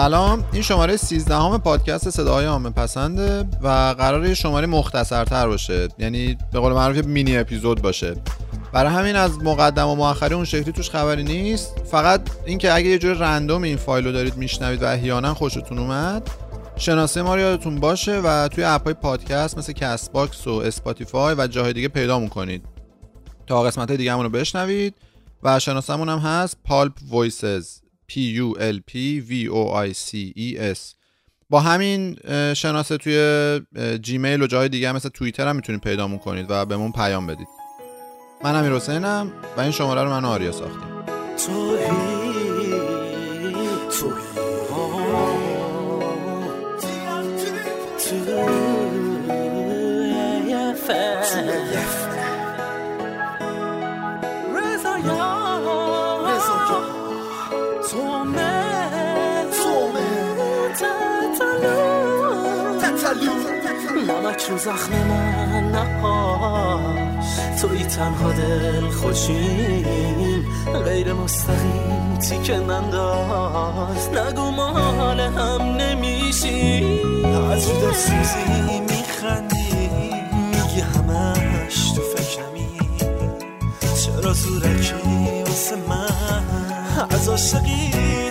سلام. این شماره 13 هم پادکست صداهای عامه پسنده و قراره یه شماره مختصرتر باشه. یعنی به قول معروف mini episode باشه. برای همین از مقدمه و مؤخره‌ای اون شکلی توش خبری نیست. فقط اینکه اگه یه جور random این فایل رو دارید میشنوید و احیانا خوشتون اومد شناسه ما رو یادتون باشه و توی app ای پادکست مثل Castbox و Spotify و جاهای دیگه پیدا می‌کنید. تا قسمت دیگه رو بشنوید. و شناسمون هم هست پالپ وایسز P U L P V O I C E S با همین شناسه توی جیمیل و جای دیگه مثل توییتر هم می‌تونید پیدا کنید و بهمون پیام بدید من امیر حسینم و این شماره رو من آریا ساختیم نمک رو زخم من نهاش. توی تنها دل خوشیم غیر مستقیم تیکه ننداز نگو مال هم نمیشی از جدا سوزی میخندی میگی همش تو فکرمی چرا زورکی واسه من؟ از عاشقیدم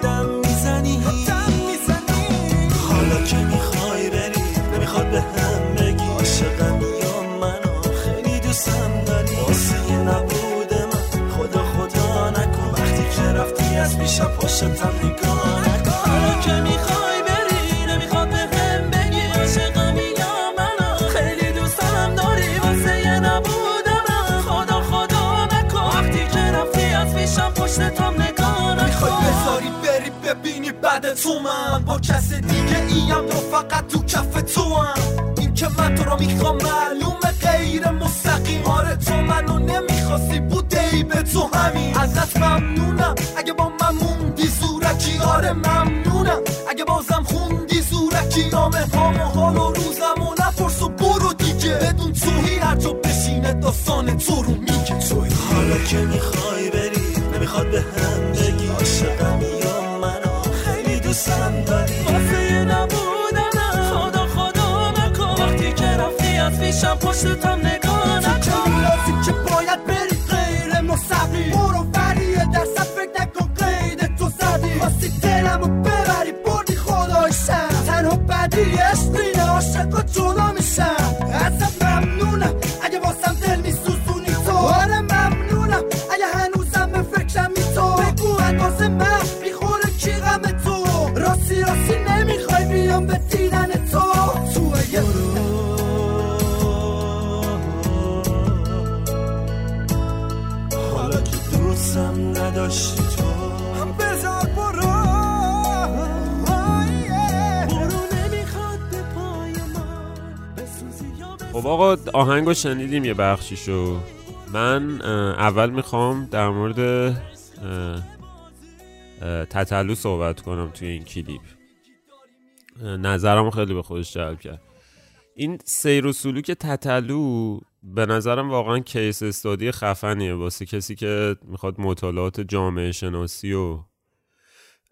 بری ببینی بعد تو من با کس دیگه ایم تو فقط تو کف تو هم این که من تو رو می‌خوام معلومه غیر مستقیم. آره تو منو نمی‌خواستی بوده ای به تو همین. ازت ممنونم اگه با من موندی زورکی. آره ممنونم اگه بازم خوندی زورکی. نامه هام و حال و روزم و نپرس و برو دیگه. بدون توهی هر جا بشینه داستان تو رو میگه. توی حالا که می‌خوای بری نمی‌خواد به هم رفتی از آهنگو شنیدیم یه بخشیشو. من اول می‌خوام در مورد تتلو صحبت کنم توی این کلیپ. نظرم خیلی به خودش جلب کرد. این سیر و سلوک تتلو به نظرم واقعا کیس استادی خفنیه. واسه کسی که می‌خواد مطالعات جامعه شناسی و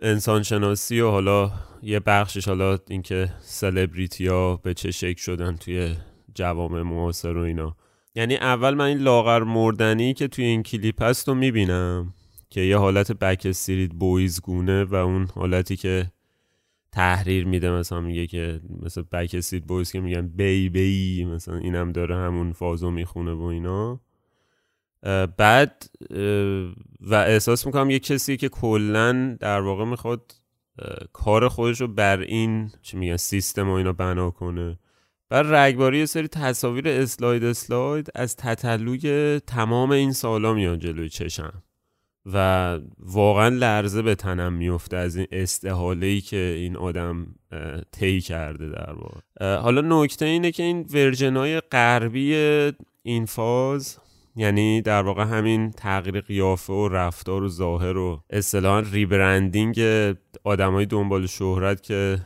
انسان شناسی و حالا یه بخشش حالا اینکه سلبریتی ها به چه شکل شدن توی جوامع معاصر و اینا. یعنی اول من این لاغر مردنی که توی این کلیپ هست رو می‌بینم که یه حالت Backstreet Boys گونه و اون حالتی که تحریر میده مثلا میگه که مثلا Backstreet Boys که میگن baby مثلا اینم داره همون فازو می‌خونه و اینا. بعد و احساس می‌کنم یه کسی که کلا در واقع می‌خواد کار خودش رو بر این چی میگن سیستم و اینا بنا کنه. بر رگباری یه سری تصاویر slide slide از تتلوی تمام این سالا میان جلوی چشم. و واقعا لرزه به تنم میفته از این استحاله ای که این آدم طی کرده در واقع. حالا نکته اینه که این version های غربی این فاز یعنی در واقع همین تغییر قیافه و رفتار و ظاهر و اصطلاحا rebranding آدمای دنبال شهرت که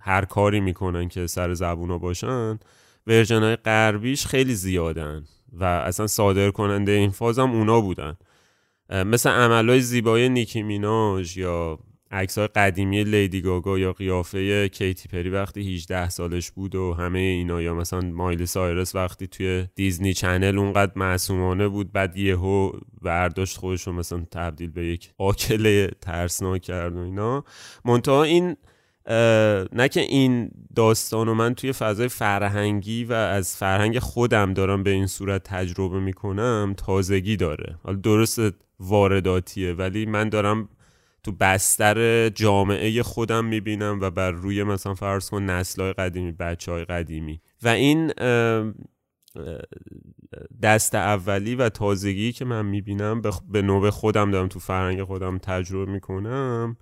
هر کاری می‌کنن که سر زبونا باشن version های غربیش خیلی زیادن و اصلا صادر کننده این فاز هم اونا بودن. مثل عملای زیبای نیکی میناژ یا عکس های قدیمی لیدی گاگا یا قیافه کیتی پری وقتی 18 سالش بود و همه اینا یا مثلا مایلی سایرس وقتی توی Disney Channel اونقدر معصومانه بود بعد یهو برداشت خودش رو مثلا تبدیل به یک آکله ترسناک کرد و اینا. منتها این نه که این داستان و من توی فضای فرهنگی و از فرهنگ خودم دارم به این صورت تجربه می‌کنم تازگی داره. حالا درست وارداتیه ولی من دارم تو بستر جامعه خودم می‌بینم و بر روی مثلا فرض کن نسلهای قدیمی بچه های قدیمی. و این دست اولی و تازگی که من می‌بینم به نوبه خودم دارم تو فرهنگ خودم تجربه می‌کنم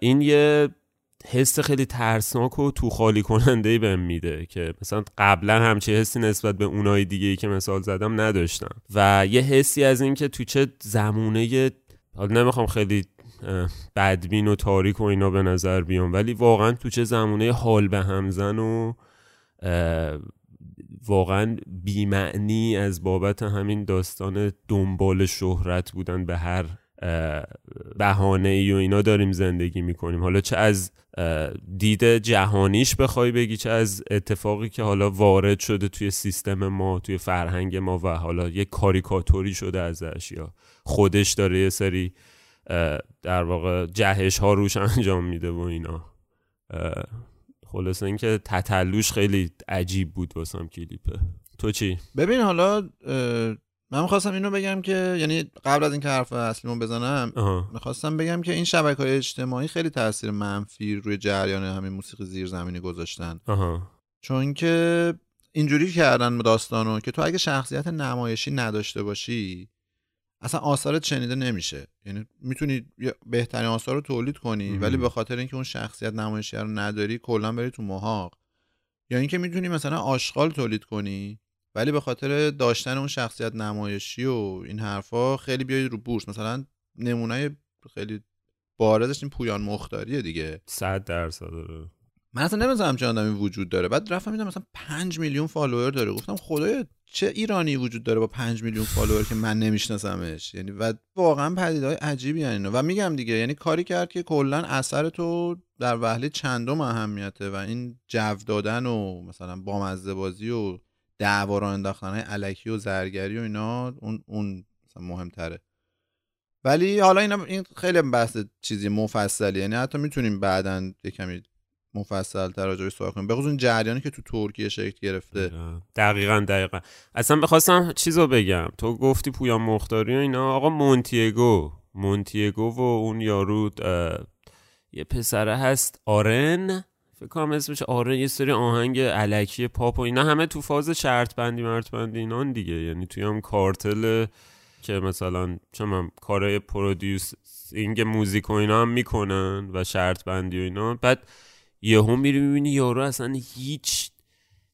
این یه حس خیلی ترسناک و تو خالی کننده ای بهم میده که مثلا قبلا همچی حسی نسبت به اونای دیگه ای که مثال زدم نداشتم. و یه حسی از این که تو چه زمونه حالا نمی‌خوام خیلی بدبین و تاریک و اینا به نظر بیام ولی واقعا تو چه زمونه حال به همزن و واقعا بیمعنی از بابت همین داستان دنبال شهرت بودن به هر بهانه ای و اینا داریم زندگی می‌کنیم. حالا چه از دید جهانیش بخوای بگی چه از اتفاقی که حالا وارد شده توی سیستم ما توی فرهنگ ما و حالا یه کاریکاتوری شده ازش یا خودش داره یه سری در واقع جهش ها روش انجام میده و اینا. خلاصه اینکه تتلوش خیلی عجیب بود واسم کلیپه. تو چی؟ ببین حالا من می‌خواستم اینو بگم که یعنی قبل از اینکه حرف اصلیمو بزنم می‌خواستم بگم که این شبکه های اجتماعی خیلی تاثیر منفی روی جریان همین موسیقی زیرزمینی گذاشتن. چون که اینجوری کردن داستانو که تو اگه شخصیت نمایشی نداشته باشی اصلا آثارت شنیده نمیشه. یعنی می‌تونی بهترین آثار رو تولید کنی ولی به خاطر اینکه اون شخصیت نمایشی رو نداری کلا بری تو محاق. یا اینکه می‌تونی مثلا آشغال تولید کنی. ولی به خاطر داشتن اون شخصیت نمایشی و این حرفا خیلی بیای رو بورس. مثلا نمونه خیلی بارزش این پویان مختاریه دیگه. 100 درصد داره من اصلا نمی‌دونم چه آدمی وجود داره. بعد رفتم دیدم مثلا 5 میلیون follower داره. گفتم خدایا چه ایرانی وجود داره با 5 میلیون follower که من نمیشناسمش؟ یعنی و واقعا پدیده‌های عجیبی اینا. و میگم دیگه یعنی کاری کرد که کلا اثر تو در وهله چندم اهمیته و این جو دادن و مثلا بامزه بازی و دعوا را انداختن های علکی و زرگری و اینا اون اون مثلا مهمتره. ولی حالا اینا این خیلی بحث چیزی مفصلی یعنی حتی می‌تونیم بعدا یه کمی مفصل تر راجعش صحبت کنیم. بخصوص اون جریانی که تو ترکیه شکل گرفته. دقیقا دقیقا. اصلا بخواستم چیزو بگم. تو گفتی پویان مختاری و اینا. آقا مونتیگو مونتیگو و اون یارو یه پسره هست آرن. فکر کنم اسمش آره یه سری آهنگ علکی پاپ و اینا همه تو فاز شرط بندی مرت بندی اینان دیگه. یعنی توی هم کارتل که مثلا چه کار پرودیوس اینگ موزیک و اینا هم می‌کنن و شرط بندی و اینا. بعد یهو میری می‌بینی یارو اصلا هیچ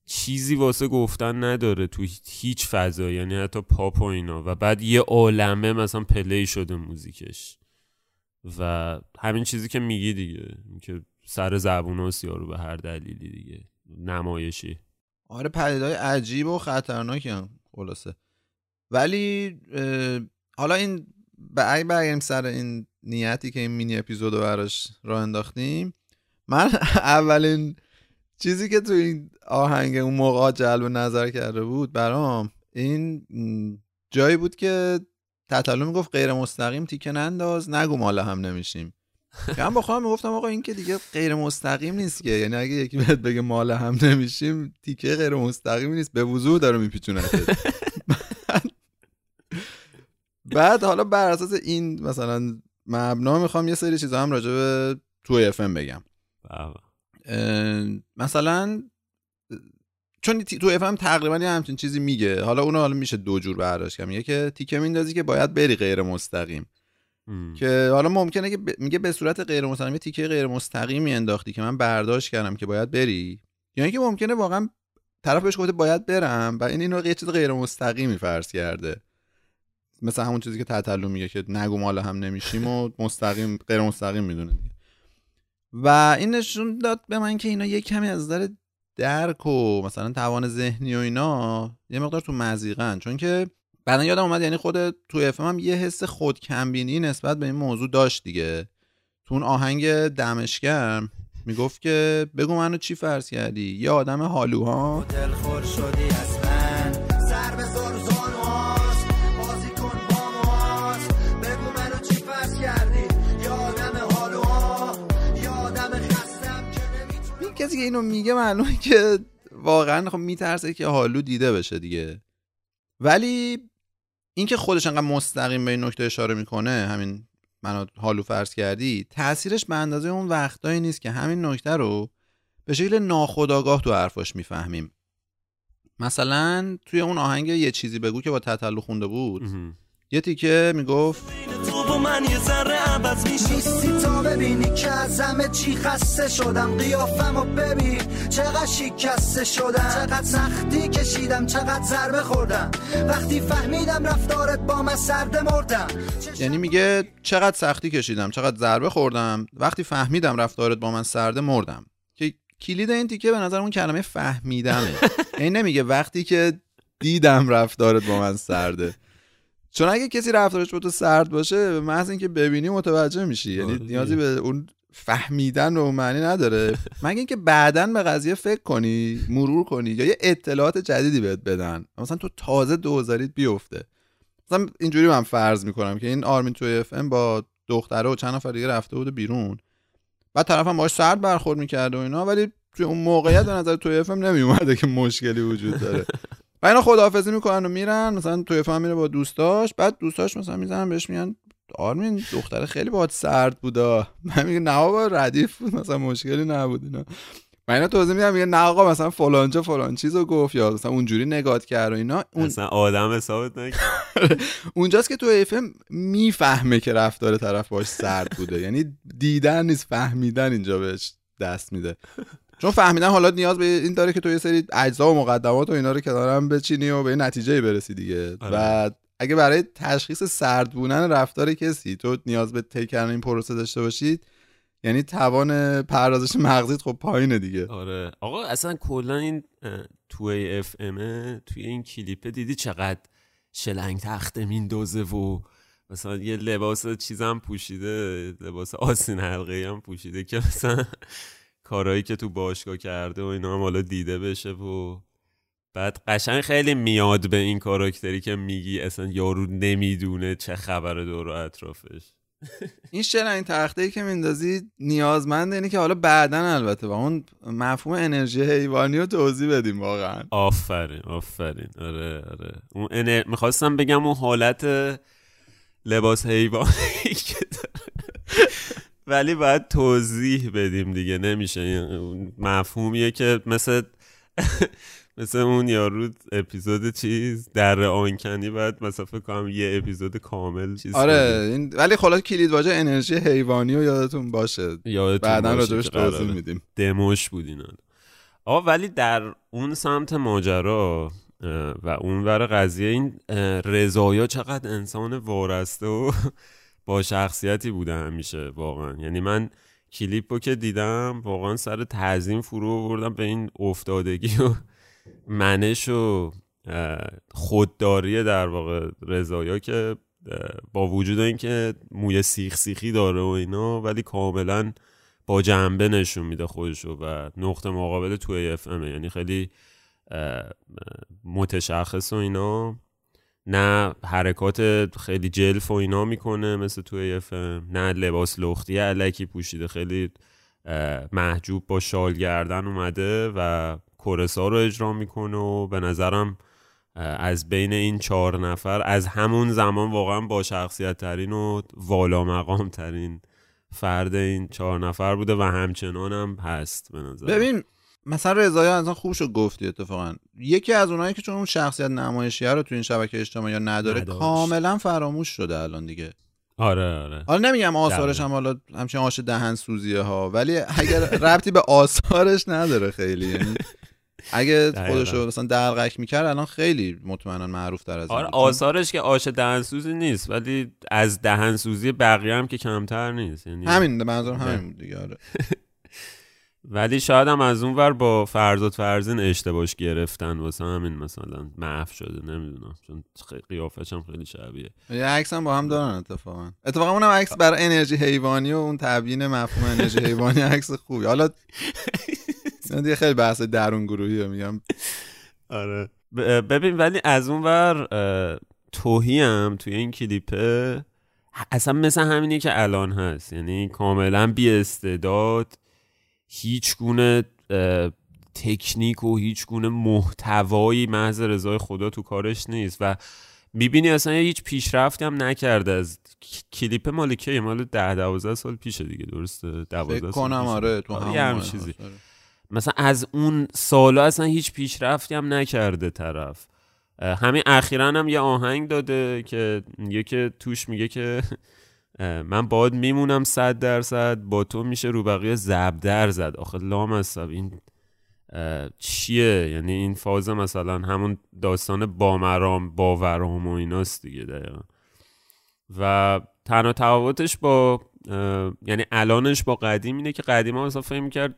چیزی واسه گفتن نداره تو هیچ فضا یعنی حتی پاپ و اینا. و بعد یه عالمه مثلا پلی شده موزیکش. و همین چیزی که میگی دیگه که سر زبون و رو به هر دلیلی دیگه. نمایشی. آره پدیدهای عجیب و خطرناکی هم خلاصه. ولی حالا این به اگه برگردیم سر این نیتی که این مینی اپیزود رو براش راه انداختیم من اولین چیزی که تو این آهنگ اون موقع جلب نظر کرده بود برام این جایی بود که تطلو می‌گفت غیر مستقیم تیکه ننداز نگو مالا هم نمیشیم. من با خودم می‌گفتم آقا این که دیگه غیر مستقیم نیست که. یعنی اگه یکی بهت بگه مال هم نمیشیم تیکه غیر مستقیم نیست. به وضوح داره میپیچونه. بعد حالا بر اساس این مثلا مبنا می‌خوام یه سری چیزا هم راجع به تو اف ام بگم. بله. مثلا چون تو اف ام تقریبا یه همچین چیزی میگه. حالا اونو حالا میشه دو جور برداشت کنم میگه که تیکه میندازی که باید بری غیر مستقیم. که حالا ممکنه که میگه به صورت غیر مستقیم تیکه غیر مستقیمی انداختی که من برداشت کردم که باید بری. یا اینکه ممکنه واقعا طرف بهش گفته باید برم و این اینو یه چیز غیر مستقیمی فرض کرده. مثل همون چیزی که تطلو میگه که نگو مال هم نمیشیم و مستقیم غیر مستقیم می‌دونه و این نشون داد به من که اینا یه کمی از نظر درک و مثلا توان ذهنی و اینا یه مقدار تو مزیقن. چون که بعدا یادم اومد یعنی خود تو اف هم یه حس خود کمبینی نسبت به این موضوع داشت دیگه. تو اون آهنگ دمشگرم می‌گفت که بگو منو چی فرض کردی؟ یه آدم حالوها دلخور شدی از من. سر به زور زانوهاست. بازی کن با موهاست بگو منو چی فرض کردی؟ یا آدم حالوها یا آدم خستم که نمی‌تونم این کسی که اینو میگه معلومه که واقعا خب میترسه که حالو دیده بشه دیگه. ولی اینکه خودش انقدر مستقیم به این نکته اشاره می‌کنه همین منو حالو فرض کردی تاثیرش به اندازه اون وقتایی نیست که همین نکته رو به شکل ناخودآگاه تو حرفاش می‌فهمیم مثلا توی اون آهنگ یه چیزی بگو که با تتلو خونده بود. یه تیکه می‌گفت من یه ذره عوض میشی. نیستی تا ببینی که از همه چی خسته شدم. قیافم و ببین چقدر شکسته شدم. چقدر سختی کشیدم چقدر ضربه خوردم. وقتی فهمیدم رفتارت با من سرده مردم. یعنی میگه چقدر سختی کشیدم چقدر ضربه خوردم. وقتی فهمیدم رفتارت با من سرده مردم. که کلید این تیکه به نظر اون کلمه فهمیدمه. یعنی نمیگه وقتی که دیدم رفتارت با من سرده. چون اگه کسی رفتارش با تو سرد باشه به محض اینکه ببینی متوجه میشی. یعنی آره. نیازی به اون فهمیدن اون معنی نداره. مگه اینکه بعدا به قضیه فکر کنی مرور کنی یا یه اطلاعات جدیدی بهت بدن. مثلا تو تازه دوزاریت بیفته. مثلا اینجوری من فرض می‌کنم که این آرمین 2AFM با دختره و چند نفر دیگه رفته بود بیرون. بعد طرفم باهاش سرد برخورد می‌کرده و اینا ولی توی اون موقعیت به نظر 2AFM نمیومده که مشکلی وجود داره. و اینا خداحافظی می‌کنن و میرن مثلا 2AFM میره با دوستاش بعد دوستاش مثلا می‌زنن بهش میگن آرمین دختره خیلی باهات سرد بودا. من میگه نه بابا ردیف بود مثلا مشکلی نبود اینا. من اینا توضیح میدم میگه نه آقا مثلا فلانجا فلان چیزو گفت یا مثلا اونجوری نگات کرد و اینا. اون اصلا آدم حسابت نکرد اونجاست که 2AFM می‌فهمه که رفتار طرف باش سرد بوده. یعنی دیدن نیست فهمیدن اینجا بهش دست میده. چون فهمیدن حالا نیاز به این داره که تو یه سری اجزا و مقدمات و اینا رو کنار هم بچینی و به یه نتیجه برسی دیگه. آره. و اگه برای تشخیص سرد بودن رفتار کسی تو نیاز به طی کردن این پروسه داشته باشید یعنی توان پردازش مغزیت خب پایینه دیگه. آره. آقا اصلا کلا این اه، توی اف ام توی این کلیپه دیدی چقدر شلنگ تخته میندازه و مثلا یه لباس چیزم پوشیده لباس آسین حلقه هم پوشیده که مثلا کارهایی که تو باشگاه کرده و اینا هم حالا دیده بشه و بعد قشنگ خیلی میاد به این کاراکتری که میگی اصلا یارو نمی‌دونه چه خبره دور و اطرافش. این شلنگ تخته ای که میندازی نیازمند اینه که حالا بعدا البته و اون مفهوم انرژی حیوانی رو توضیح بدیم واقعا. آفرین آفرین. آره آره. اون انر... می‌خواستم بگم اون حالت لباس حیوانی که. ولی باید توضیح بدیم دیگه نمیشه مفهومیه که مثل مثل اون یارو اپیزود چیز در آنکنی باید مثلا فکر کنم یه اپیزود کامل چیز آره این ولی خلاص کلید واژه انرژی حیوانی رو یادتون باشه. یادتون بعدا راجبش. توضیح میدیم دموش بود اینا آقا ولی در اون سمت ماجرا و اون ور قضیه این رضایا چقدر انسان وارسته و با شخصیتی بوده همیشه واقعا. یعنی من کلیپ رو که دیدم واقعا سر تعظیم فرو آوردم به این افتادگی و منش و خودداری در واقع رضایا که با وجود اینکه موی سیخ سیخی داره و اینا ولی کاملا با جنبه نشون میده خودشو و نقطه مقابل توی اف ام یعنی خیلی متشخص و اینا. نه حرکات خیلی جلف و اینا می‌کنه مثل توی اف ام نه لباس لختی علکی پوشیده خیلی محجوب با شال گردن اومده و کورسا رو اجرا می‌کنه و به نظرم از بین این چهار نفر از همون زمان واقعا با شخصیت ترین و والا مقام ترین فرد این چهار نفر بوده و همچنان هم هست به نظر ببین مثلا رضایی اصلا خوب شد گفتی اتفاقا یکی از اونایی که چون اون شخصیت نمایشیه رو تو این شبکه اجتماعی نداره نداشت. کاملا فراموش شده الان دیگه آره آره حالا نمیگم آثارش هم حالا همچین آش دهن سوزیه ها ولی اگر ربطی به آثارش نداره خیلی یعنی اگه دقیقاً. خودش رو مثلا دلقک می‌کرد الان خیلی مطمئنا معروف تر از آره. آثارش که آش دهنسوزی نیست ولی از دهنسوزی بقیه هم که کمتر نیست یعنی همین آره. همین بود دیگه آره ولی شاید هم از اون ور با فرزاد فرزین اشتباهش گرفتن واسه همین مثلا معف شده نمی‌دونم. چون قیافش هم خیلی شبیه. یه عکس هم با هم دارن اتفاقا. اتفاقا اونم عکس برای انرژی حیوانی و اون تبیین مفهوم انرژی حیوانی عکس خوبی. حالا دیگه خیلی بحث درون گروهی میگم. آره. ببین ولی از اون ور توهی هم توی این کلیپه اصلا مثل همینی که الان هست. یعنی کاملا بی استعداد هیچ گونه تکنیک و هیچ گونه محتوایی محض رضای خدا تو کارش نیست. و می‌بینی اصلا هیچ پیشرفتی هم نکرده. از کلیپ مال که مال ده دوازده سال پیشه دیگه درسته؟ دوازده کنم آره تو آره، هم چیزی. آره. مثلا از اون سالا اصلا هیچ پیشرفتی هم نکرده طرف. همین اخیرا هم یه آهنگ داده که میگه که توش میگه که من باد میمونم صد درصد با تو میشه رو بقیه زبدر زد. آخه لام هستم این چیه؟ یعنی این فاز مثلا همون داستان بامرام باورام و ایناست دیگه دقیقا. و تنها تفاوتش با یعنی الانش با قدیم اینه که قدیم ها مثلا فهم کرد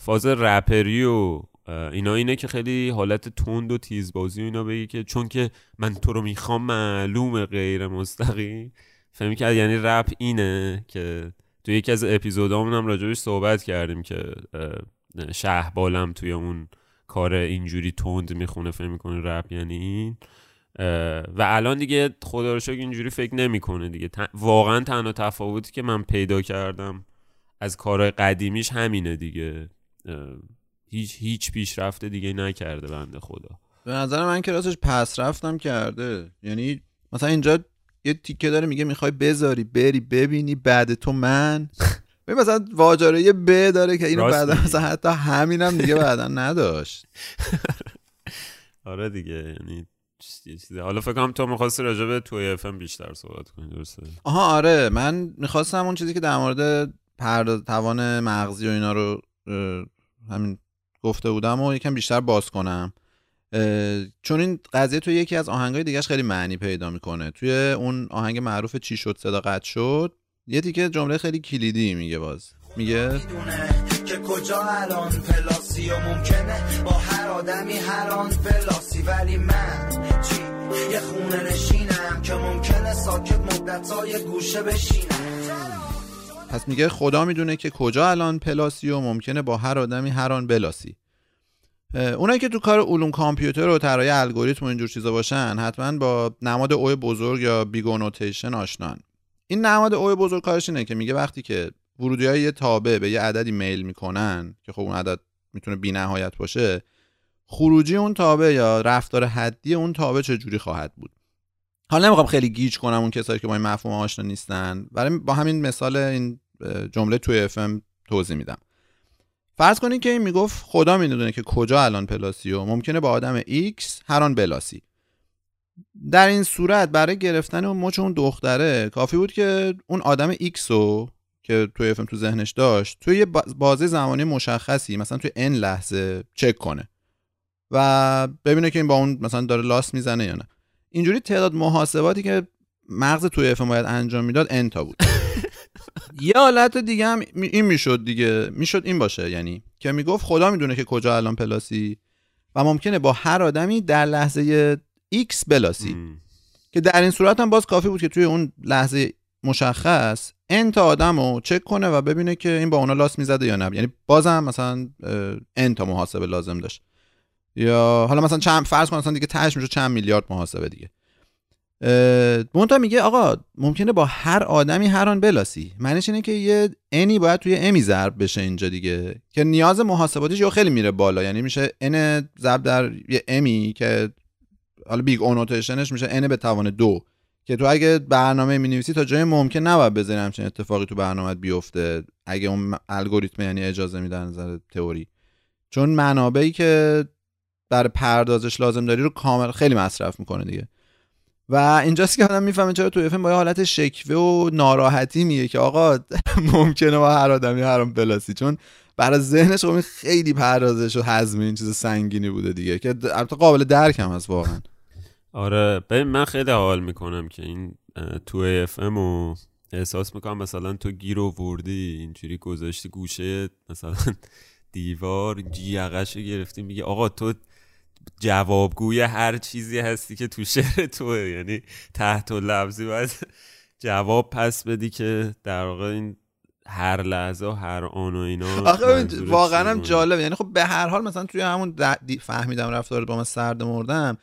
فاز رپری و اینا اینه که خیلی حالت تند و تیزبازی و اینا بگی که چون که من تو رو می‌خوام معلوم غیر مستقیم. فهمی کرد یعنی رپ اینه که تو یکی از اپیزودامون هم راجبش صحبت کردیم که شهبالم توی اون کار اینجوری تند می‌خونه فهم می‌کنه رپ یعنی این؟ و الان دیگه خدا رو شکر اینجوری فکر نمی‌کنه دیگه. واقعا تنها تفاوتی که من پیدا کردم از کارهای قدیمیش همینه دیگه. هیچ هیچ پیشرفته دیگه نکرده بنده خدا. به نظر من که راستش پس رفتم کرده. یعنی مثلا اینجا یه تیکه داره میگه می‌خوای بذاری بری ببینی بعد تو من. ببین مثلا واجاره یه ب داره که اینو بعدا مثلا حتی همینم دیگه بعدا نداشت. آره دیگه یعنی حالا فکر کنم تو می‌خواستی راجع به توی اف بیشتر صحبت کنی درسته؟ آها آره. من می‌خواستم اون چیزی که در مورد پرداز توان مغزی و اینا رو همین گفته بودم و یکم بیشتر باز کنم. چون این قضیه توی یکی از آهنگای دیگهش خیلی معنی پیدا می‌کنه. توی اون آهنگ معروف چی شد صدا قطع شد یه دیگه جمله خیلی کلیدی میگه باز. میگه؟ که کجا الان پلاسی و ممکنه با هر آدمی هر آن پلاسی. ولی من چی؟ یه خونه نشینم که ممکنه ساکت مدتای گوشه بشینم. پس میگه خدا می‌دونه که کجا الان پلاسی و ممکنه با هر آدمی هر آن بلاسی. اونایی که تو کار علوم کامپیوتر و طراحی الگوریتم و اینجور چیزا باشن حتما با نماد O بزرگ یا big O notation آشنان. این نماد O بزرگ کارش اینه که میگه وقتی که ورودی های یه تابع به یه عددی میل می‌کنن که خب اون عدد می‌تونه بی نهایت باشه خروجی اون تابع یا رفتار حدی اون تابع چجوری خواهد بود؟ حالا نمی‌خوام خیلی گیج کنم اون کسایی که با این مفهوم آشنا نیستن. برای با همین مثال این جمله توی اف توضیح میدم. فرض کنید که این می‌گفت خدا می‌دونه که کجا الان پلاسی و ممکنه با آدم X هر آن بلاسی در این صورت برای گرفتن اون مچ اون دختره کافی بود که اون آدم X رو که توی افم تو ذهنش داشت توی یه بازه زمانی مشخصی مثلا توی n لحظه چک کنه و ببینه که این با اون مثلا داره لاس می‌زنه یا نه. اینجوری تعداد محاسباتی که مغز توی افم باید انجام می‌داد n تا بود. یه حالت دیگه هم این می‌شد دیگه. می‌شد این باشه. یعنی که می‌گفت خدا می‌دونه که کجا الان پلاسی و ممکنه با هر آدمی در لحظه X بلاسی. که در این صورت هم باز کافی بود که توی اون لحظه مشخص n تا آدم رو چک کنه و ببینه که این با اونا لاس می‌زده یا نه. یعنی بازم مثلا n تا محاسبه لازم داشت. یا حالا مثلا چند فرض کن مثلا دیگه تهش میشه چند میلیارد محاسبه دیگه. منتها میگه آقا ممکنه با هر آدمی هر آن بلاسی. معنیش اینه که یه n ی باید توی m ی ضرب بشه اینجا دیگه که نیاز محاسباتیش یا خیلی میره بالا. یعنی میشه n ضرب در یه m ی که حالا big O notation ش میشه n به توان دو که تو اگه برنامه می نویسی تا جای ممکن نباید بذاری همچین اتفاقی تو برنامه بیفته اگه اون الگوریتم یعنی اجازه میده نظر تئوری. چون منابعی که برای پردازش لازم داری رو کامل خیلی مصرف می‌کنه دیگه. و اینجاست که آدم می‌فهمه چرا تو افم با حالت شکوه و ناراحتی میگه که آقا ممکنه با هر آدمی هرم بلاسی. چون برای ذهنش خب خیلی پردازش و حزم این چیز سنگینی بوده دیگه که البته قابل درک هم هست واقعا. آره ببین من خیلی حال می‌کنم که این تو اف ام و احساس می‌کنم مثلا تو گیر وردی اینجوری گذاشتی گوشه مثلا دیوار جیغش گرفتی میگه آقا تو جوابگوی هر چیزی هستی که تو شعر توه. یعنی تحت و لفظی باید جواب پس بدی که در واقع این هر لحظه و هر آن و اینا آخه واقعا هم جالبه. یعنی خب به هر حال مثلا توی همون فهمیدم رفتار با من سرد مردم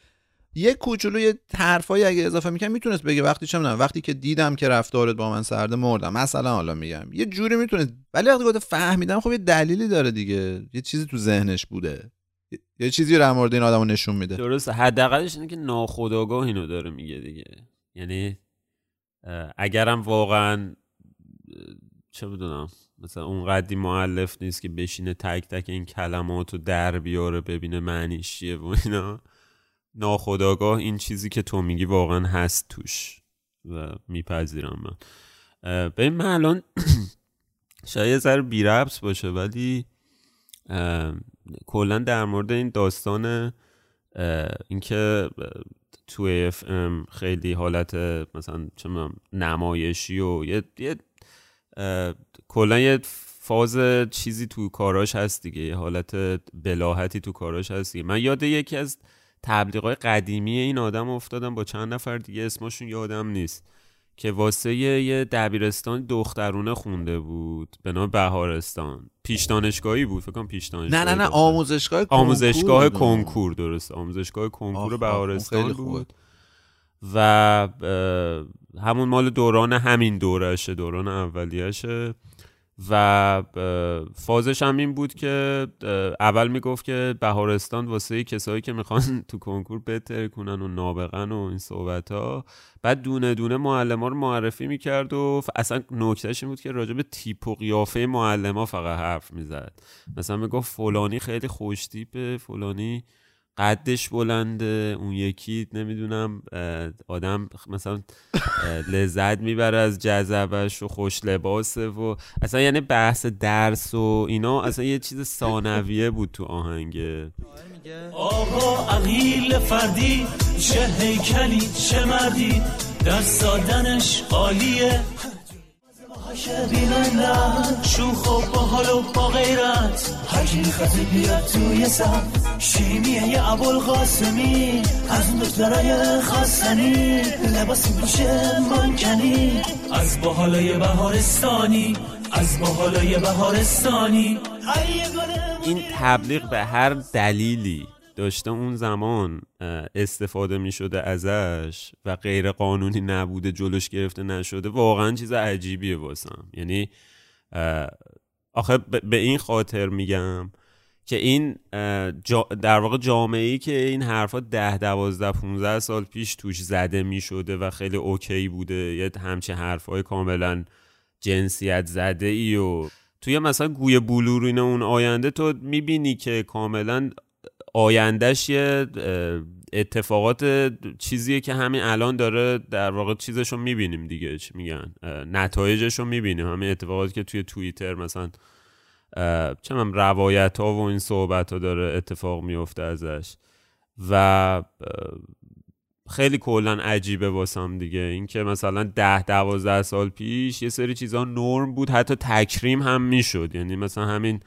یه کوچولو یه حرفایی اگه اضافه می‌کنم می‌تونست بگه. وقتی چه می‌دونم وقتی که دیدم که رفتارت با من سرده مردم مثلا حالا میگم یه جوری می‌تونست. ولی وقتی گفته فهمیدم خب یه دلیلی داره دیگه. یه چیزی تو ذهنش بوده. یه چیزی در مورد این آدمو نشون میده. درسته. حداقلش اینه که ناخودآگاه اینو داره میگه دیگه. یعنی اگرم واقعا چه بدونم مثلا اون قدی معلف نیست که بشینه تک تک این کلمات رو در بیاره ببینه معنیش چیه و اینا. ناخداگاه این چیزی که تو میگی واقعا هست توش و میپذیرم من. به من الان شاید ذره بی ربط باشه ولی کلا در مورد این داستان اینکه تو اف ام خیلی حالت مثلا چه نمایشی و یه, یه کلا یه فاز چیزی تو کاراش هست دیگه یه حالت بلاحتی تو کاراش هست دیگه. من یاد یکی از تبلیغای قدیمی این آدم افتادم با چند نفر دیگه اسمشون یادم نیست. که واسه یه دبیرستان دخترونه خونده بود. به نام بهارستان. پیش دانشگاهی بود. فکر کنم پیش دانشگاهی نه نه نه آموزشگاه آموزشگاه کنکور درست. آموزشگاه کنکور بهارستان بود. و همون مال دوران همین دورشه دوران اولیشه و فازش هم این بود که اول می‌گفت که بهارستان واسه کسایی که می‌خوان تو کنکور بهتر کنن و نابغن و این صحبت ها بعد دونه دونه معلم ها رو معرفی می‌کرد و اصلا نکتهش این بود که راجع به تیپ و قیافه معلم ها فقط حرف می‌زد. مثلا می‌گفت فلانی خیلی خوش تیپه فلانی قدش بلنده اون یکی نمی‌دونم آدم مثلا لذت می‌بره از جذبش و خوش لباسه و اصلا یعنی بحث درس و اینا اصلا یه چیز ثانویه بود تو آهنگه آقا عقیل فردی چه هیکلی چه مردی در سادنش عالیه. شوخ و با و با غیرت. هرکی خطی بیاد توی سر شیمیه یه عبال قاسمی از اون دکترای خواستنی لباس میشه منکنی. از باحالای بهارستانی. از باحالای بهارستانی. این تبلیغ به هر دلیلی. داشته اون زمان استفاده می شده ازش و غیر قانونی نبوده جلوش گرفته نشده واقعا چیز عجیبیه واسم. یعنی آخه به این خاطر میگم که این در واقع جامعه ای که این حرفا ده دوازده 15 سال پیش توش زده می شده و خیلی اوکی بوده یه همچه حرفای کاملا جنسیت زده ای و توی مثلا گوی بلورین اون آینده تو می‌بینی که کاملا آیندهش یه اتفاقات چیزیه که همین الان داره در واقع چیزش رو می‌بینیم دیگه. چی میگن؟ نتایجش رو می‌بینیم. همین اتفاقاتی که توی توییتر مثلا چه روایت ها و این صحبت ها داره اتفاق میفته ازش. و خیلی کلا عجیبه واسم دیگه. اینکه مثلا ده دوازده سال پیش یه سری چیزها نرم بود. حتی تکریم هم می‌شد. یعنی مثلا همین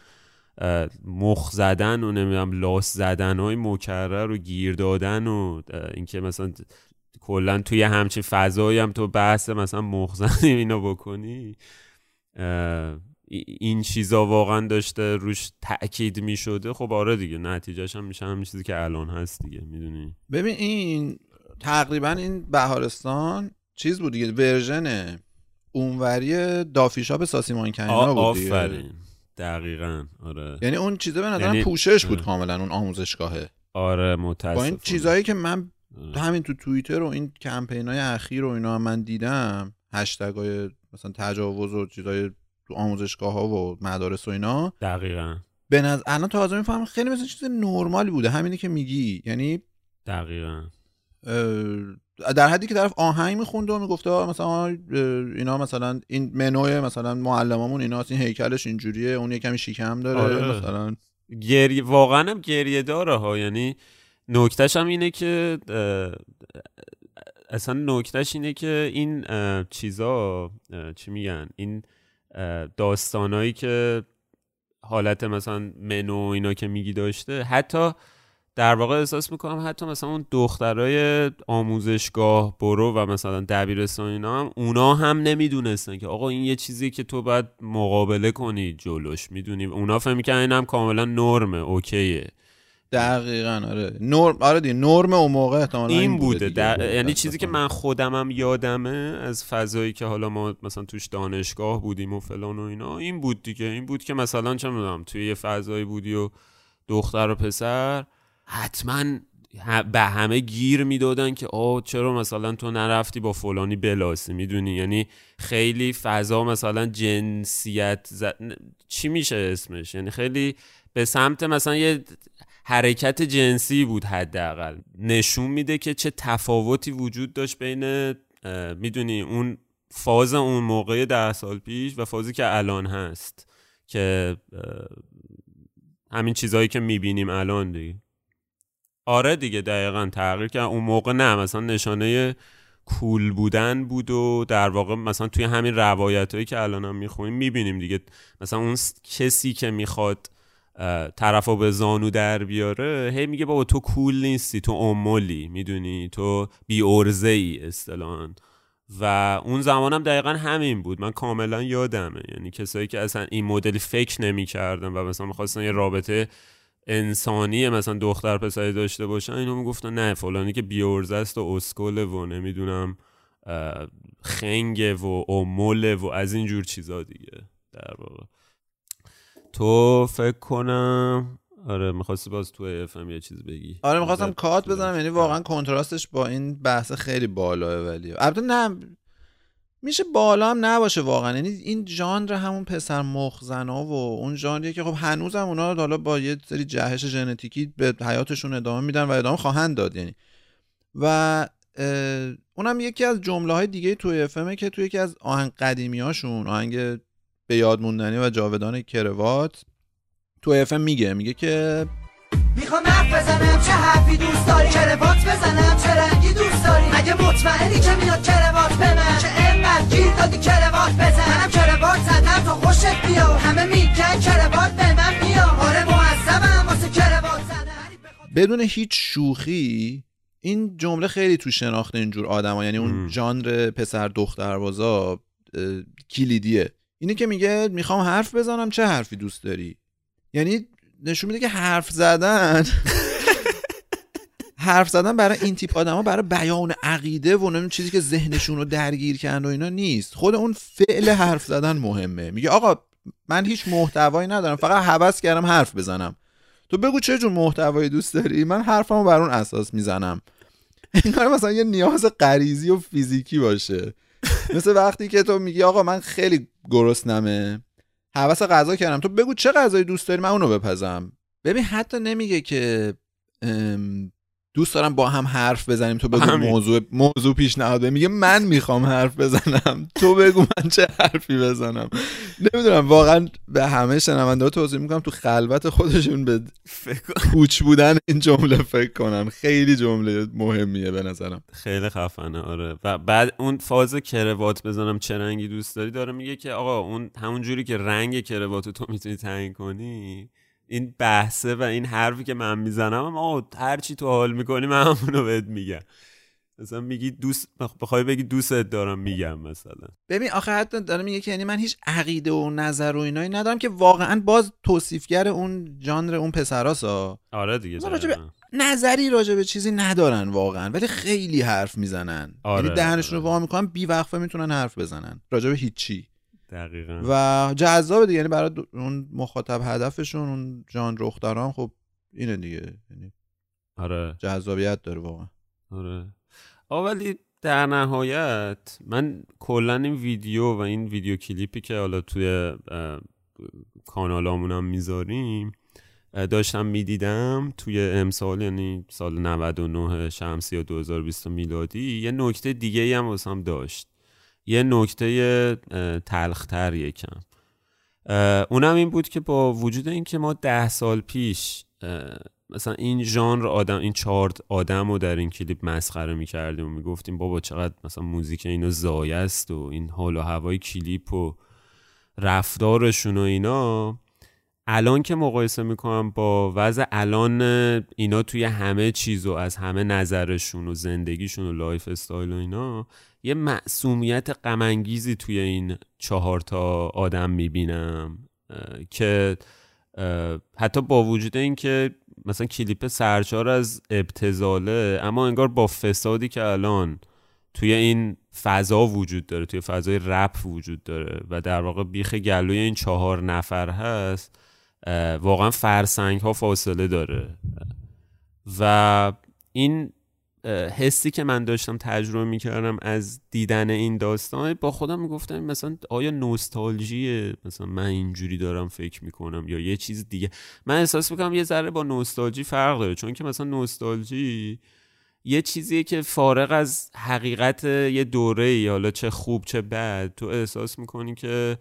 مخ زدن و نمی‌دونم لاس زدن های مکرر و گیر دادن و اینکه مثلا کلا توی همچین فضایی هم تو بحث مثلا مخ زنی اینا بکنی. این چیزا واقعا داشته روش تاکید می شده خب آره دیگه نتیجهش هم میشه همین چیزی که الان هست دیگه می‌دونی؟ ببین این تقریبا این بهارستان چیز بود دیگه ورژن اونوری دافیشاپ ساسیمان کنینا بود دیگه. آفرین. دقیقا آره. یعنی اون چیزه به نظرم یعنی... پوشش بود کاملا اون آموزشگاهه. آره متاسفانه با این چیزهایی که من همین تو توییتر و این کمپین های اخیر و اینا من دیدم هشتگ های مثلا تجاوز و چیزای تو آموزشگاه ها و مدارس و اینا دقیقا. به نظر الان تازه می‌فهمم خیلی مثل چیز نرمالی بوده. همینی که میگی. یعنی دقیقا. در حدی که طرف آهنگ میخونده و می‌گفته مثلا اینا مثلا این منوی مثلا معلمامون اینا این هیکلش اینجوریه اون یکمی شیکم داره آره. مثلا. گریه واقعا هم گریه داره ها. یعنی نکتهش هم اینه که اصلا نکتهش اینه که این چیزا چی میگن؟ این داستانایی که حالت مثلا منو اینا که میگی داشته حتی در واقع احساس می‌کنم حتی مثلا اون دخترای آموزشگاه برو و مثلا دبیرستان اینا هم اونا هم نمی‌دونستن که آقا این یه چیزی که تو باید مقابله کنی جلوش می‌دونی. اونا فهم می‌کنن این هم کاملا نرمه اوکیه. دقیقا آره. نرم آره دی نرم اون موقع احتمالاً این بوده در... یعنی چیزی که من خودمم یادمه از فضایی که حالا ما مثلا توش دانشگاه بودیم و فلان و اینا این بود دیگه. این بود که مثلا چه می‌دونم توی یه فضایی بودی و دختر و پسر حتما به همه گیر می‌دادن که آه چرا مثلا تو نرفتی با فلانی بلاسی؟ می‌دونی؟ یعنی خیلی فضا مثلا جنسیت چی میشه اسمش؟ یعنی خیلی به سمت مثلا یه حرکت جنسی بود حداقل. نشون میده که چه تفاوتی وجود داشت بین می‌دونی اون فاز اون موقع ده سال پیش و فازی که الان هست که همین چیزهایی که می‌بینیم الان دیگه. آره دیگه دقیقا. تغییر کرد اون موقع نه مثلا نشانه کول بودن بود و در واقع مثلا توی همین روایت هایی که الان هم می‌خونیم می‌بینیم دیگه. مثلا اون کسی که می‌خواد طرف به زانو در بیاره هی میگه بابا تو کول نیستی تو امولی می‌دونی؟ تو بی ارزه ای اصطلاحا. و اون زمانم دقیقا همین بود. من کاملا یادمه. یعنی کسایی که اصلا این مدلی فکر نمی‌کردن و مثلا می‌خواستن یه رابطه انسانی مثلا دختر پسری داشته باشن اینو می‌گفتن نه فلانی که بیورزه است و اسکله و نمی‌دونم خنگه و اموله و از این جور چیزا دیگه. در واقع. تو فکر کنم آره می‌خواستی باز تو اف یه چیز بگی. آره می‌خواستم کات بزنم یعنی واقعا کنتراستش با این بحث خیلی بالاه ولی. البته نه میشه بالا هم نباشه واقعا. یعنی این ژانر همون پسر مخزنا و اون ژانریه که خب هنوزم اونا حالا با یه سری جهش ژنتیکی به حیاتشون ادامه میدن و ادامه خواهند داد یعنی. و اونم یکی از جمله های دیگه توی افمه که توی یکی از آهنگ قدیمی هاشون آهنگ به یاد موندنی و جاودان کروات تو افم میگه. میگه که می‌خوام حرف بزنم چه حرفی دوست داری؟ کروات بزنم چه رنگی دوست داری؟ مگه مطمئنی که میاد کروات بدون هیچ شوخی این جمله خیلی تو شناخت اینجور آدم یعنی اون ژانر پسر دختر بازا کلیدیه. اینه که میگه می‌خوام حرف بزنم چه حرفی دوست داری؟ یعنی نشون میده که حرف زدن حرف زدن برای این تیپ ها برای بیان عقیده و نمی‌دونم چیزی که ذهنشون رو درگیر کرد و اینا نیست. خود اون فعل حرف زدن مهمه. میگه آقا من هیچ محتوایی ندارم فقط حوض کردم حرف بزنم. تو بگو چه جور محتوایی دوست داری؟ من حرفمو بر اون اساس می‌زنم. این مثلا یه نیاز غریزی و فیزیکی باشه. مثل وقتی که تو میگی آقا من خیلی گرسنمه. حوس غذا کردم. تو بگو چه غذایی دوست داری؟ من اونو بپزم. ببین حتی نمیگه که دوست دارم با هم حرف بزنیم. تو بگو موضوع موضوع پیشنهاد میگه من می‌خوام حرف بزنم. تو بگو من چه حرفی بزنم. نمی‌دونم واقعا به همه شنونده توضیح می‌کنم. تو خلوت خودشون به کوچ بودن این جمله فکر کنن. خیلی جمله مهمیه به نظرم. خیلی خفنه آره. و بعد اون فاز کروات بزنم چه رنگی دوست داری؟ داره میگه که آقا اون همون جوری که رنگ کروات تو می‌تونی تعیین کنی این بحثه و این حرفی که من می‌زنم اما هر چی تو حال می‌کنی من همونو بهت میگم. مثلا میگی دوست بخوای بگی دوستت دارم میگم مثلا. ببین آخه حتی داره میگه که یعنی من هیچ عقیده و نظر و اینایی ندارم که واقعا باز توصیفگر اون ژانر اون پسراسا. آره دیگه راجب نظری راجع به چیزی ندارن واقعا ولی خیلی حرف می‌زنن. آره یعنی دهنشون رو آره. وا می‌کنن بی وقفه می‌تونن حرف بزنن. راجع به هیچی. دقیقا. و جذابه دیگه یعنی برای اون مخاطب هدفشون اون جان رختاران خب اینه دیگه. یعنی آره. جذابیت داره واقعا. آره. ولی در نهایت من کلا این ویدیو و این ویدیو کلیپی که حالا توی کانالامون هم می‌ذاریم داشتم می‌دیدم توی امسال یعنی سال 99 شمسی و 2020 میلادی یه نکته دیگه ای هم واسم داشت. یه نکته تلختر یکم. اونم این بود که با وجود اینکه ما ده سال پیش مثلا این ژانر آدم این چهار آدم رو در این کلیپ مسخره می‌کردیم و می‌گفتیم بابا چقدر مثلا موزیک اینو ضایع است و این حال و هوای کلیپ و رفتارشون و اینا. الان که مقایسه می‌کنم با وضع الان اینا توی همه چیز و از همه نظرشون و زندگیشون و lifestyle و اینا یه معصومیت غمانگیزی توی این چهار تا آدم می‌بینم که حتی با وجود اینکه مثلا کلیپ سرچار از ابتزاله اما انگار با فسادی که الان توی این فضا وجود داره توی فضای رپ وجود داره و در واقع بیخ گلوی این چهار نفر هست واقعا فرسنگ ها فاصله داره. و این حسی که من داشتم تجربه می‌کردم از دیدن این داستان با خودم می‌گفتم مثلا آیا نوستالژیه مثلا من اینجوری دارم فکر می‌کنم یا یه چیز دیگه. من احساس می‌کنم یه ذره با نوستالژی فرق داره چون که مثلا نوستالژی یه چیزیه که فارغ از حقیقت یه دوره ای حالا چه خوب چه بد تو احساس می‌کنی که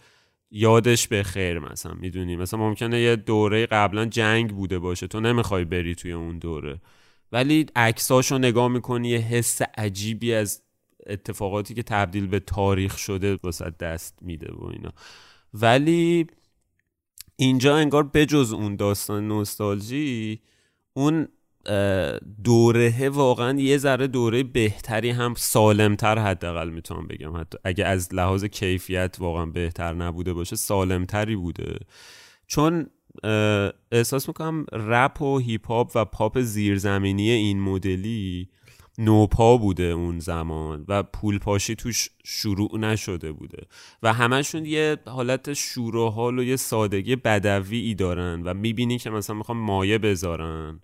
یادش به خیر مثلا می‌دونی؟ مثلا ممکنه یه دوره قبلا جنگ بوده باشه تو نمی‌خوای بری توی اون دوره. ولی عکساشو نگاه می‌کنی یه حس عجیبی از اتفاقاتی که تبدیل به تاریخ شده واسه دست میده و اینا. ولی اینجا انگار بجز اون داستان نوستالژی اون دوره واقعا یه ذره دوره بهتری هم سالمتر حداقل می‌تونم بگم. حتی اگه از لحاظ کیفیت واقعا بهتر نبوده باشه سالمتری بوده. چون احساس می‌کنم رپ و هیپ هاپ و پاپ زیرزمینی این مدلی نوپا بوده اون زمان و پول پاشی توش شروع نشده بوده و همشون یه حالت شور و حال و یه سادگی بدوی دارن و می‌بینی که مثلا می‌خوام مایه بذارن.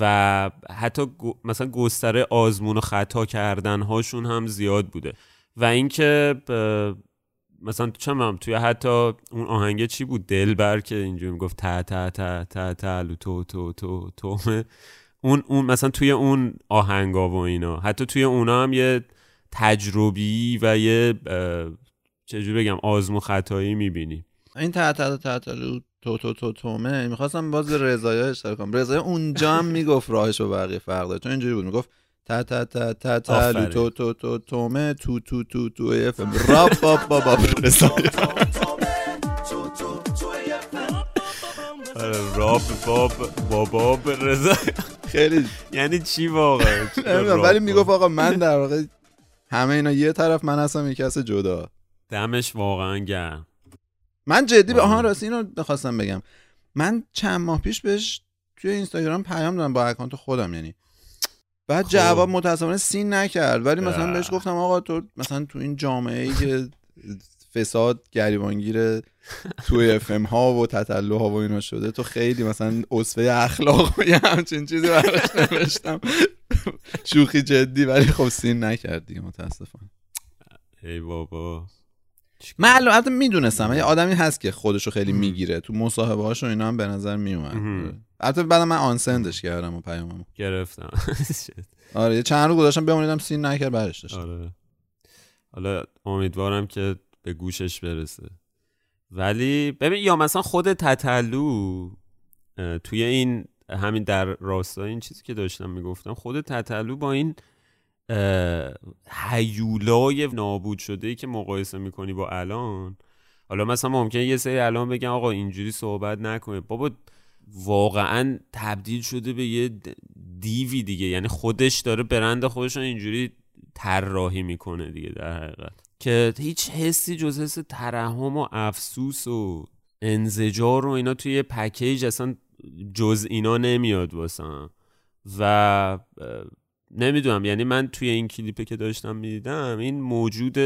و حتی مثلا گستره آزمون و خطا کردن هاشون هم زیاد بوده. و اینکه مثلا چه توی حتی اون آهنگه چی بود؟ دلبر که اینجوری می‌گفت تا تا تا تا تا تو تو تو تو. اون اون مثلا توی اون آهنگا و اینا. حتی توی اونا هم یه تجربی و یه چجوری بگم آزمون خطایی می‌بینی. این تا تا تا تا تو تو تو تومه می‌خواستم باز به رضایه اشتراک کنم. رضایه اونجا هم می‌گفت راهش و بقیه فرق داره. چون اینجوری بود. می‌گفت تا تا تا تا تا تو تو تو تومه تو تو تو تو اف باب باب باب رضایه راب. باب بابا رضایه خیلی یعنی چی واقعا؟ ولی می‌گفت آقا من در واقع همه اینا یه طرف من هستم یک کس جدا. دمش واقعا گرم. من جدی به آهان راستی اینو بخواستم بگم. من چند ماه پیش بهش توی اینستاگرام پیام دادم با اکانت خودم یعنی. بعد خب. جواب متاسفانه سین نکرد. ولی مثلا بهش گفتم آقا تو مثلا تو این جامعه ای که فساد گریبانگیر توی اف ها و تطلع ها و اینا شده تو خیلی مثلا اصفه اخلاق و یه همچین چیزی براش نوشتم. شوخی جدی ولی خب سین نکردی متاسفانه. ای بابا. من البته می‌دونستم یه آدمی هست که خودشو خیلی می‌گیره. تو مصاحبه هاشو اینا هم به نظر میومد. البته بعد من آنسندش کردم و پیاممو. گرفتم. آره یه چند رو گذاشتم بمونیدم سین نکرد بعدش داشتم. آره. حالا امیدوارم که به گوشش برسه. ولی ببین یا مثلا خود تتلو توی این همین در راستای این چیزی که داشتم می‌گفتم خود تتلو با این هیولای نابود شده ای که مقایسه می‌کنی با الان؟ حالا مثلا ممکنه یه سری الان بگن آقا اینجوری صحبت نکنه بابا واقعا تبدیل شده به یه دیوی دیگه. یعنی خودش داره برند خودش اینجوری طراحی می‌کنه دیگه در حقیقت. که هیچ حسی جز حس ترحم و افسوس و انزجار و اینا توی پکیج اصلا جز اینا نمیاد واسم. و نمی‌دونم یعنی من توی این کلیپه که داشتم می‌دیدم این موجود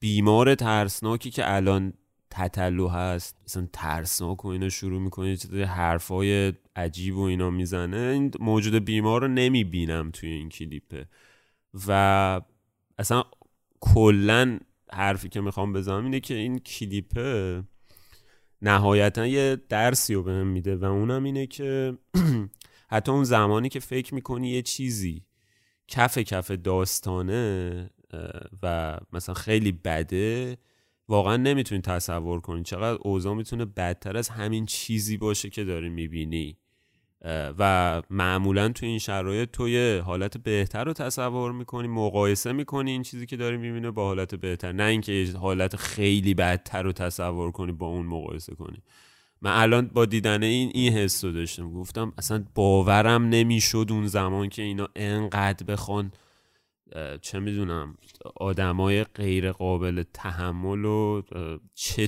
بیمار ترسناکی که الان تتلو هست مثلا ترسناک و اینا شروع می‌کنه چیز حرفای عجیب و اینا می‌زنه این موجود بیمار رو نمی‌بینم توی این کلیپه. و اصلا کلا حرفی که می‌خوام بزنم اینه که این کلیپه نهایتا یه درسی رو بهم میده و اونم اینه که حتی اون زمانی که فکر می‌کنی یه چیزی کف کف داستانه و مثلا خیلی بده واقعا نمی‌تونی تصور کنی چقدر اوضاع می‌تونه بدتر از همین چیزی باشه که داری می‌بینی. و معمولا تو این شرایط تو یه حالت بهتر رو تصور می‌کنی مقایسه می‌کنی این چیزی که داری می‌بینه با حالت بهتر نه اینکه حالت خیلی بدتر رو تصور کنی با اون مقایسه کنی. من الان با دیدن این این حس رو داشتم. گفتم اصلا باورم نمی‌شد اون زمان که اینا انقدر بخوان چه می‌دونم آدمای غیر قابل تحمل و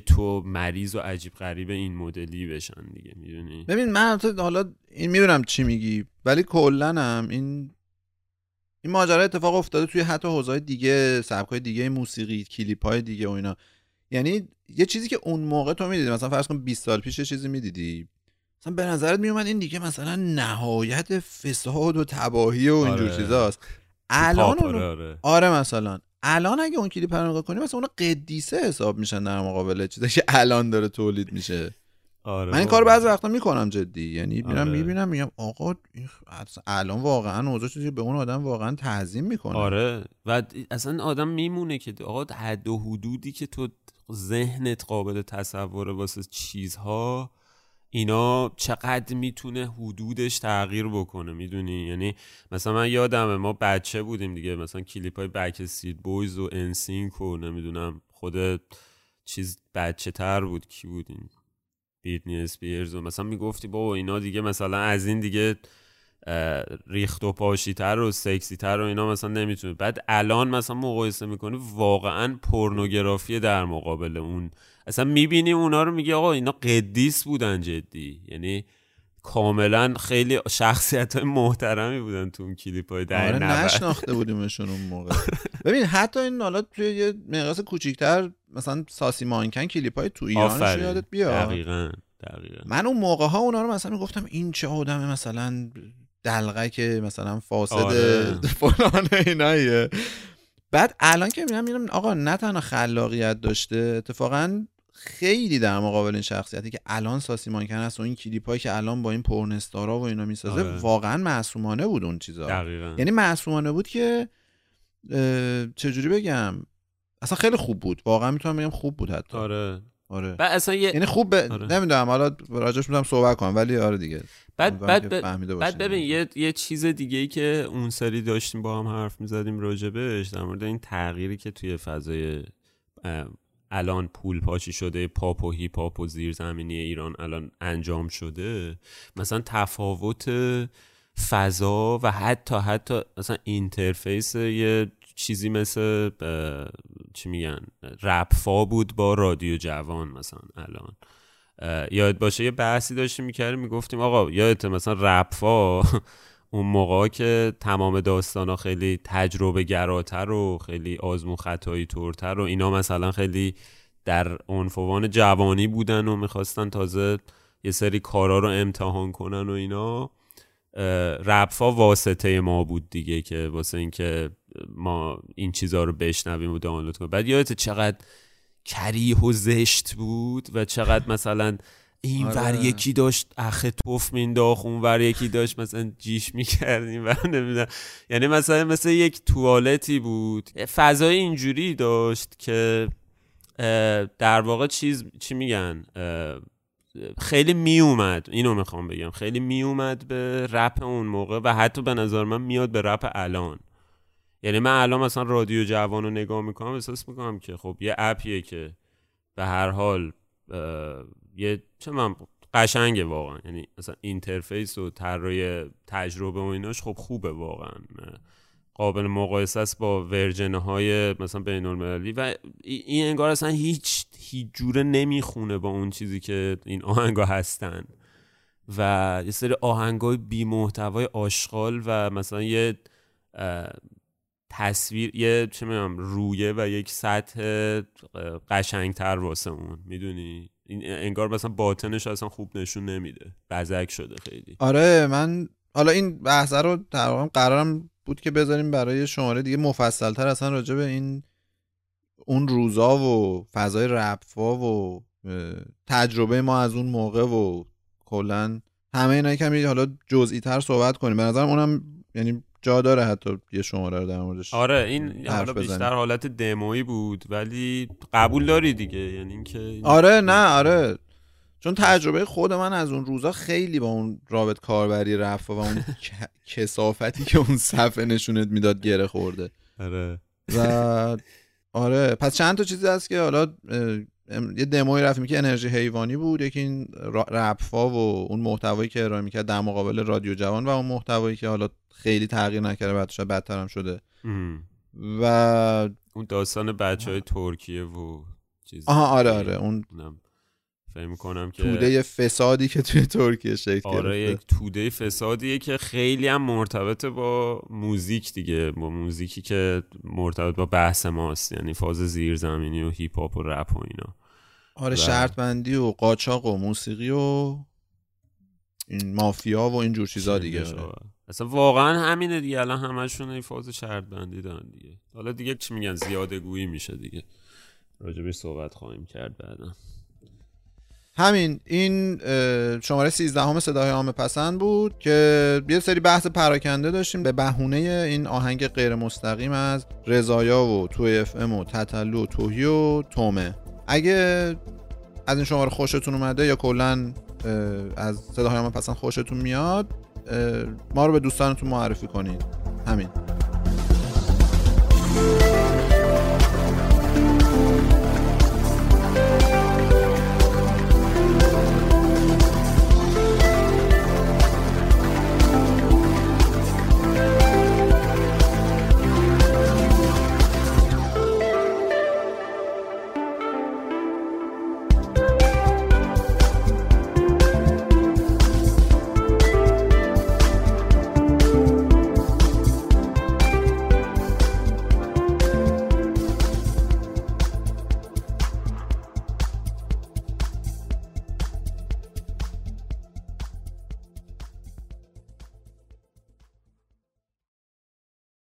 تو مریض و عجیب غریب این مدلی بشن دیگه می‌دونی؟ ببین من حالا این می‌دونم چی میگی ولی کلا هم این این ماجرا اتفاق افتاده توی حتی حوزه‌های دیگه سبکای دیگه موسیقی کلیپ های دیگه و اینا. یعنی یه چیزی که اون موقع تو می‌دیدی مثلا فرض کن 20 سال پیش چیزی می‌دیدی. مثلا به نظرت میومد این دیگه مثلا نهایت فساد و تباهی و اینجور آره. چیزاست. الان اون آره. آره مثلا. الان اگه اون کلیپ رو نگاه کنی مثلا اون قدیسه حساب میشن در مقابل چیزی که الان داره تولید میشه. آره من این کار. بعضی وقتا می‌کنم جدی. یعنی میرم آره. می‌بینم میگم آقا الان واقعا اوضاع چیزی به اون آدم واقعا تعظیم می‌کنه. آره. و اصلا آدم میمونه که آقا حد و حدودی که تو ذهنت قابل تصوره واسه چیزها اینا چقدر می‌تونه حدودش تغییر بکنه می‌دونی؟ یعنی مثلا من یادمه ما بچه بودیم دیگه مثلا کلیپ های Backstreet Boys و NSYNC و نمی‌دونم خود چیز بچه تر بود کی بودیم Britney Spears و مثلا می‌گفتی بابا اینا دیگه مثلا از این دیگه ریخت و پاشی تر و سکسی تر و اینا مثلا نمی‌تونه بعد الان مثلا مقایسه می‌کنی واقعا پورنوگرافی در مقابل اون. اصلا می‌بینی اونا رو میگی آقا اینا قدیس بودن جدی. یعنی کاملا خیلی شخصیت های محترمی بودن تو اون کلیپ های در آره نشناخته بودیمشون اون موقع. ببین حتی این حالا توی یه مقیاس کوچیکتر مثلا ساسی مانکن کلیپ های تو ایرانش یادت بیاد. دقیقا دقیقا. من اون موقع ها اونا رو مثلا می‌گفتم این چه آدم مثلا دلغه که مثلا فاسد آره. فلان ایناییه. بعد الان که می‌بینم می‌بینم آقا نه تنها خلاقیت داشته اتفاقا خیلی در مقابل این شخصیتی که الان ساسی مانکن هست و این کلیپ هایی که الان با این پرنستارا و اینا می‌سازه آره. واقعا معصومانه بود اون چیزا. دقیقا. یعنی معصومانه بود که چجوری بگم؟ اصلا خیلی خوب بود. واقعا می‌تونم بگم خوب بود حتی. آره. آره بعد اصلا یه یعنی خوب به... آره. نمی‌دونم حالا راجعش می‌تونم صحبت کنم ولی آره دیگه بعد بعد ب- بعد. ببین یه, یه چیز دیگه ای که اون سری داشتیم با هم حرف می‌زدیم راجبش در مورد این تغییری که توی فضای الان پول پاشی شده پاپ و هیپ هاپ و زیرزمینی ایران الان انجام شده مثلا تفاوت فضا و حتی حتی مثلا interface یه چیزی مثل چی میگن رپفا بود با رادیو جوان مثلا الان. یاد باشه یه بحثی داشتیم می‌کردیم می‌گفتیم آقا یادت مثلا رپفا اون موقع که تمام داستانا خیلی تجربه گراتر و خیلی آزمون خطایی تورتر و اینا مثلا خیلی در عنفوان جوانی بودن و می‌خواستن تازه یه سری کارا رو امتحان کنن و اینا. رپفا واسطه ما بود دیگه که واسه اینکه ما این چیزها رو بشنویم و دانلود کنیم. بعد یادت چقدر کریه و زشت بود و چقدر مثلا این ور آره. یکی داشت اخه توف مینداخت اون ور یکی داشت مثلا جیش می‌کرد این ور نمی‌دونم. یعنی مثلا مثل یک توالتی بود. فضای اینجوری داشت که در واقع چیز چی میگن؟ خیلی میومد اینو می‌خوام بگم خیلی میومد به رپ اون موقع و حتی به نظر من میاد به رپ الان. یعنی من الان مثلا رادیو جوان رو نگاه می‌کنم احساس می‌کنم که خب یه app یه که به هر حال به چشم من قشنگه واقعا. یعنی مثلا interface و طراحی تجربه و ایناش خب خوبه واقعا. قابل مقایسه است با version های مثلا بین المللی و ای- این انگار اصلا هیچ هیچ جوره نمی‌خونه با اون چیزی که این آهنگا هستن. و یه سری آهنگای بی محتوای آشغال و مثلا یه تصویر یه چه می‌دونم رویه و یک سطح قشنگتر واسه اون. می‌دونی؟ این انگار مثلا باطنش اصلا خوب نشون نمیده. بزک شده خیلی. آره من حالا این بحث رو در قرارم بود که بذاریم برای شماره دیگه. مفصلتر اصلا راجع به این اون روزا و فضای رپفا و تجربه ما از اون موقع و کلا همه اینا کمی حالا جزئی تر صحبت کنیم. به نظرم اونم یعنی جا داره حتی یه شماره رو در موردش آره این حالا. بیشتر حالت دمویی بود ولی قبول داری دیگه. یعنی اینکه آره نه آره. چون تجربه خود من از اون روزا خیلی با اون رابط کاربری رفت و اون کسافتی که اون صفحه نشونت می‌داد گره خورده. آره. و آره پس چند تا چیزی هست که حالا یه دموی رفتیم که انرژی حیوانی بود یکی این رپفا و اون محتوایی که ارائه می‌کرد در مقابل رادیو جوان و اون محتوایی که حالا خیلی تغییر نکرده بعد شاید بدتر هم شده و اون داستان بچه های ترکیه و چیز آها آره آره اون فهم کنم که توده فسادی که توی ترکیه شکل آره یک توده فسادیه که خیلی هم مرتبط با موزیک دیگه با موزیکی که مرتبط با بحث ماست یعنی فاز زیرزمینی و هیپ هاپ و رپ و اینا. آره شرط بندی و قاچاق و موسیقی و این مافیا و این جور چیزا دیگه. اصلا واقعا همینه دیگه. الان همشون این فاز شرط بندی دارن دیگه. حالا دیگه چی میگن؟ زیاده گویی میشه دیگه. راجبش صحبت خواهیم کرد بعدا. همین این شماره 13 همه صدای عام پسند بود که یه سری بحث پراکنده داشتیم به بهونه این آهنگ غیر مستقیم از رضایا و تو اف ام و تتلو و توهی و تومه. اگه از این شماره خوشتون اومده یا کلا از صداهای عام پسند خوشتون میاد ما رو به دوستانتون معرفی کنید. همین.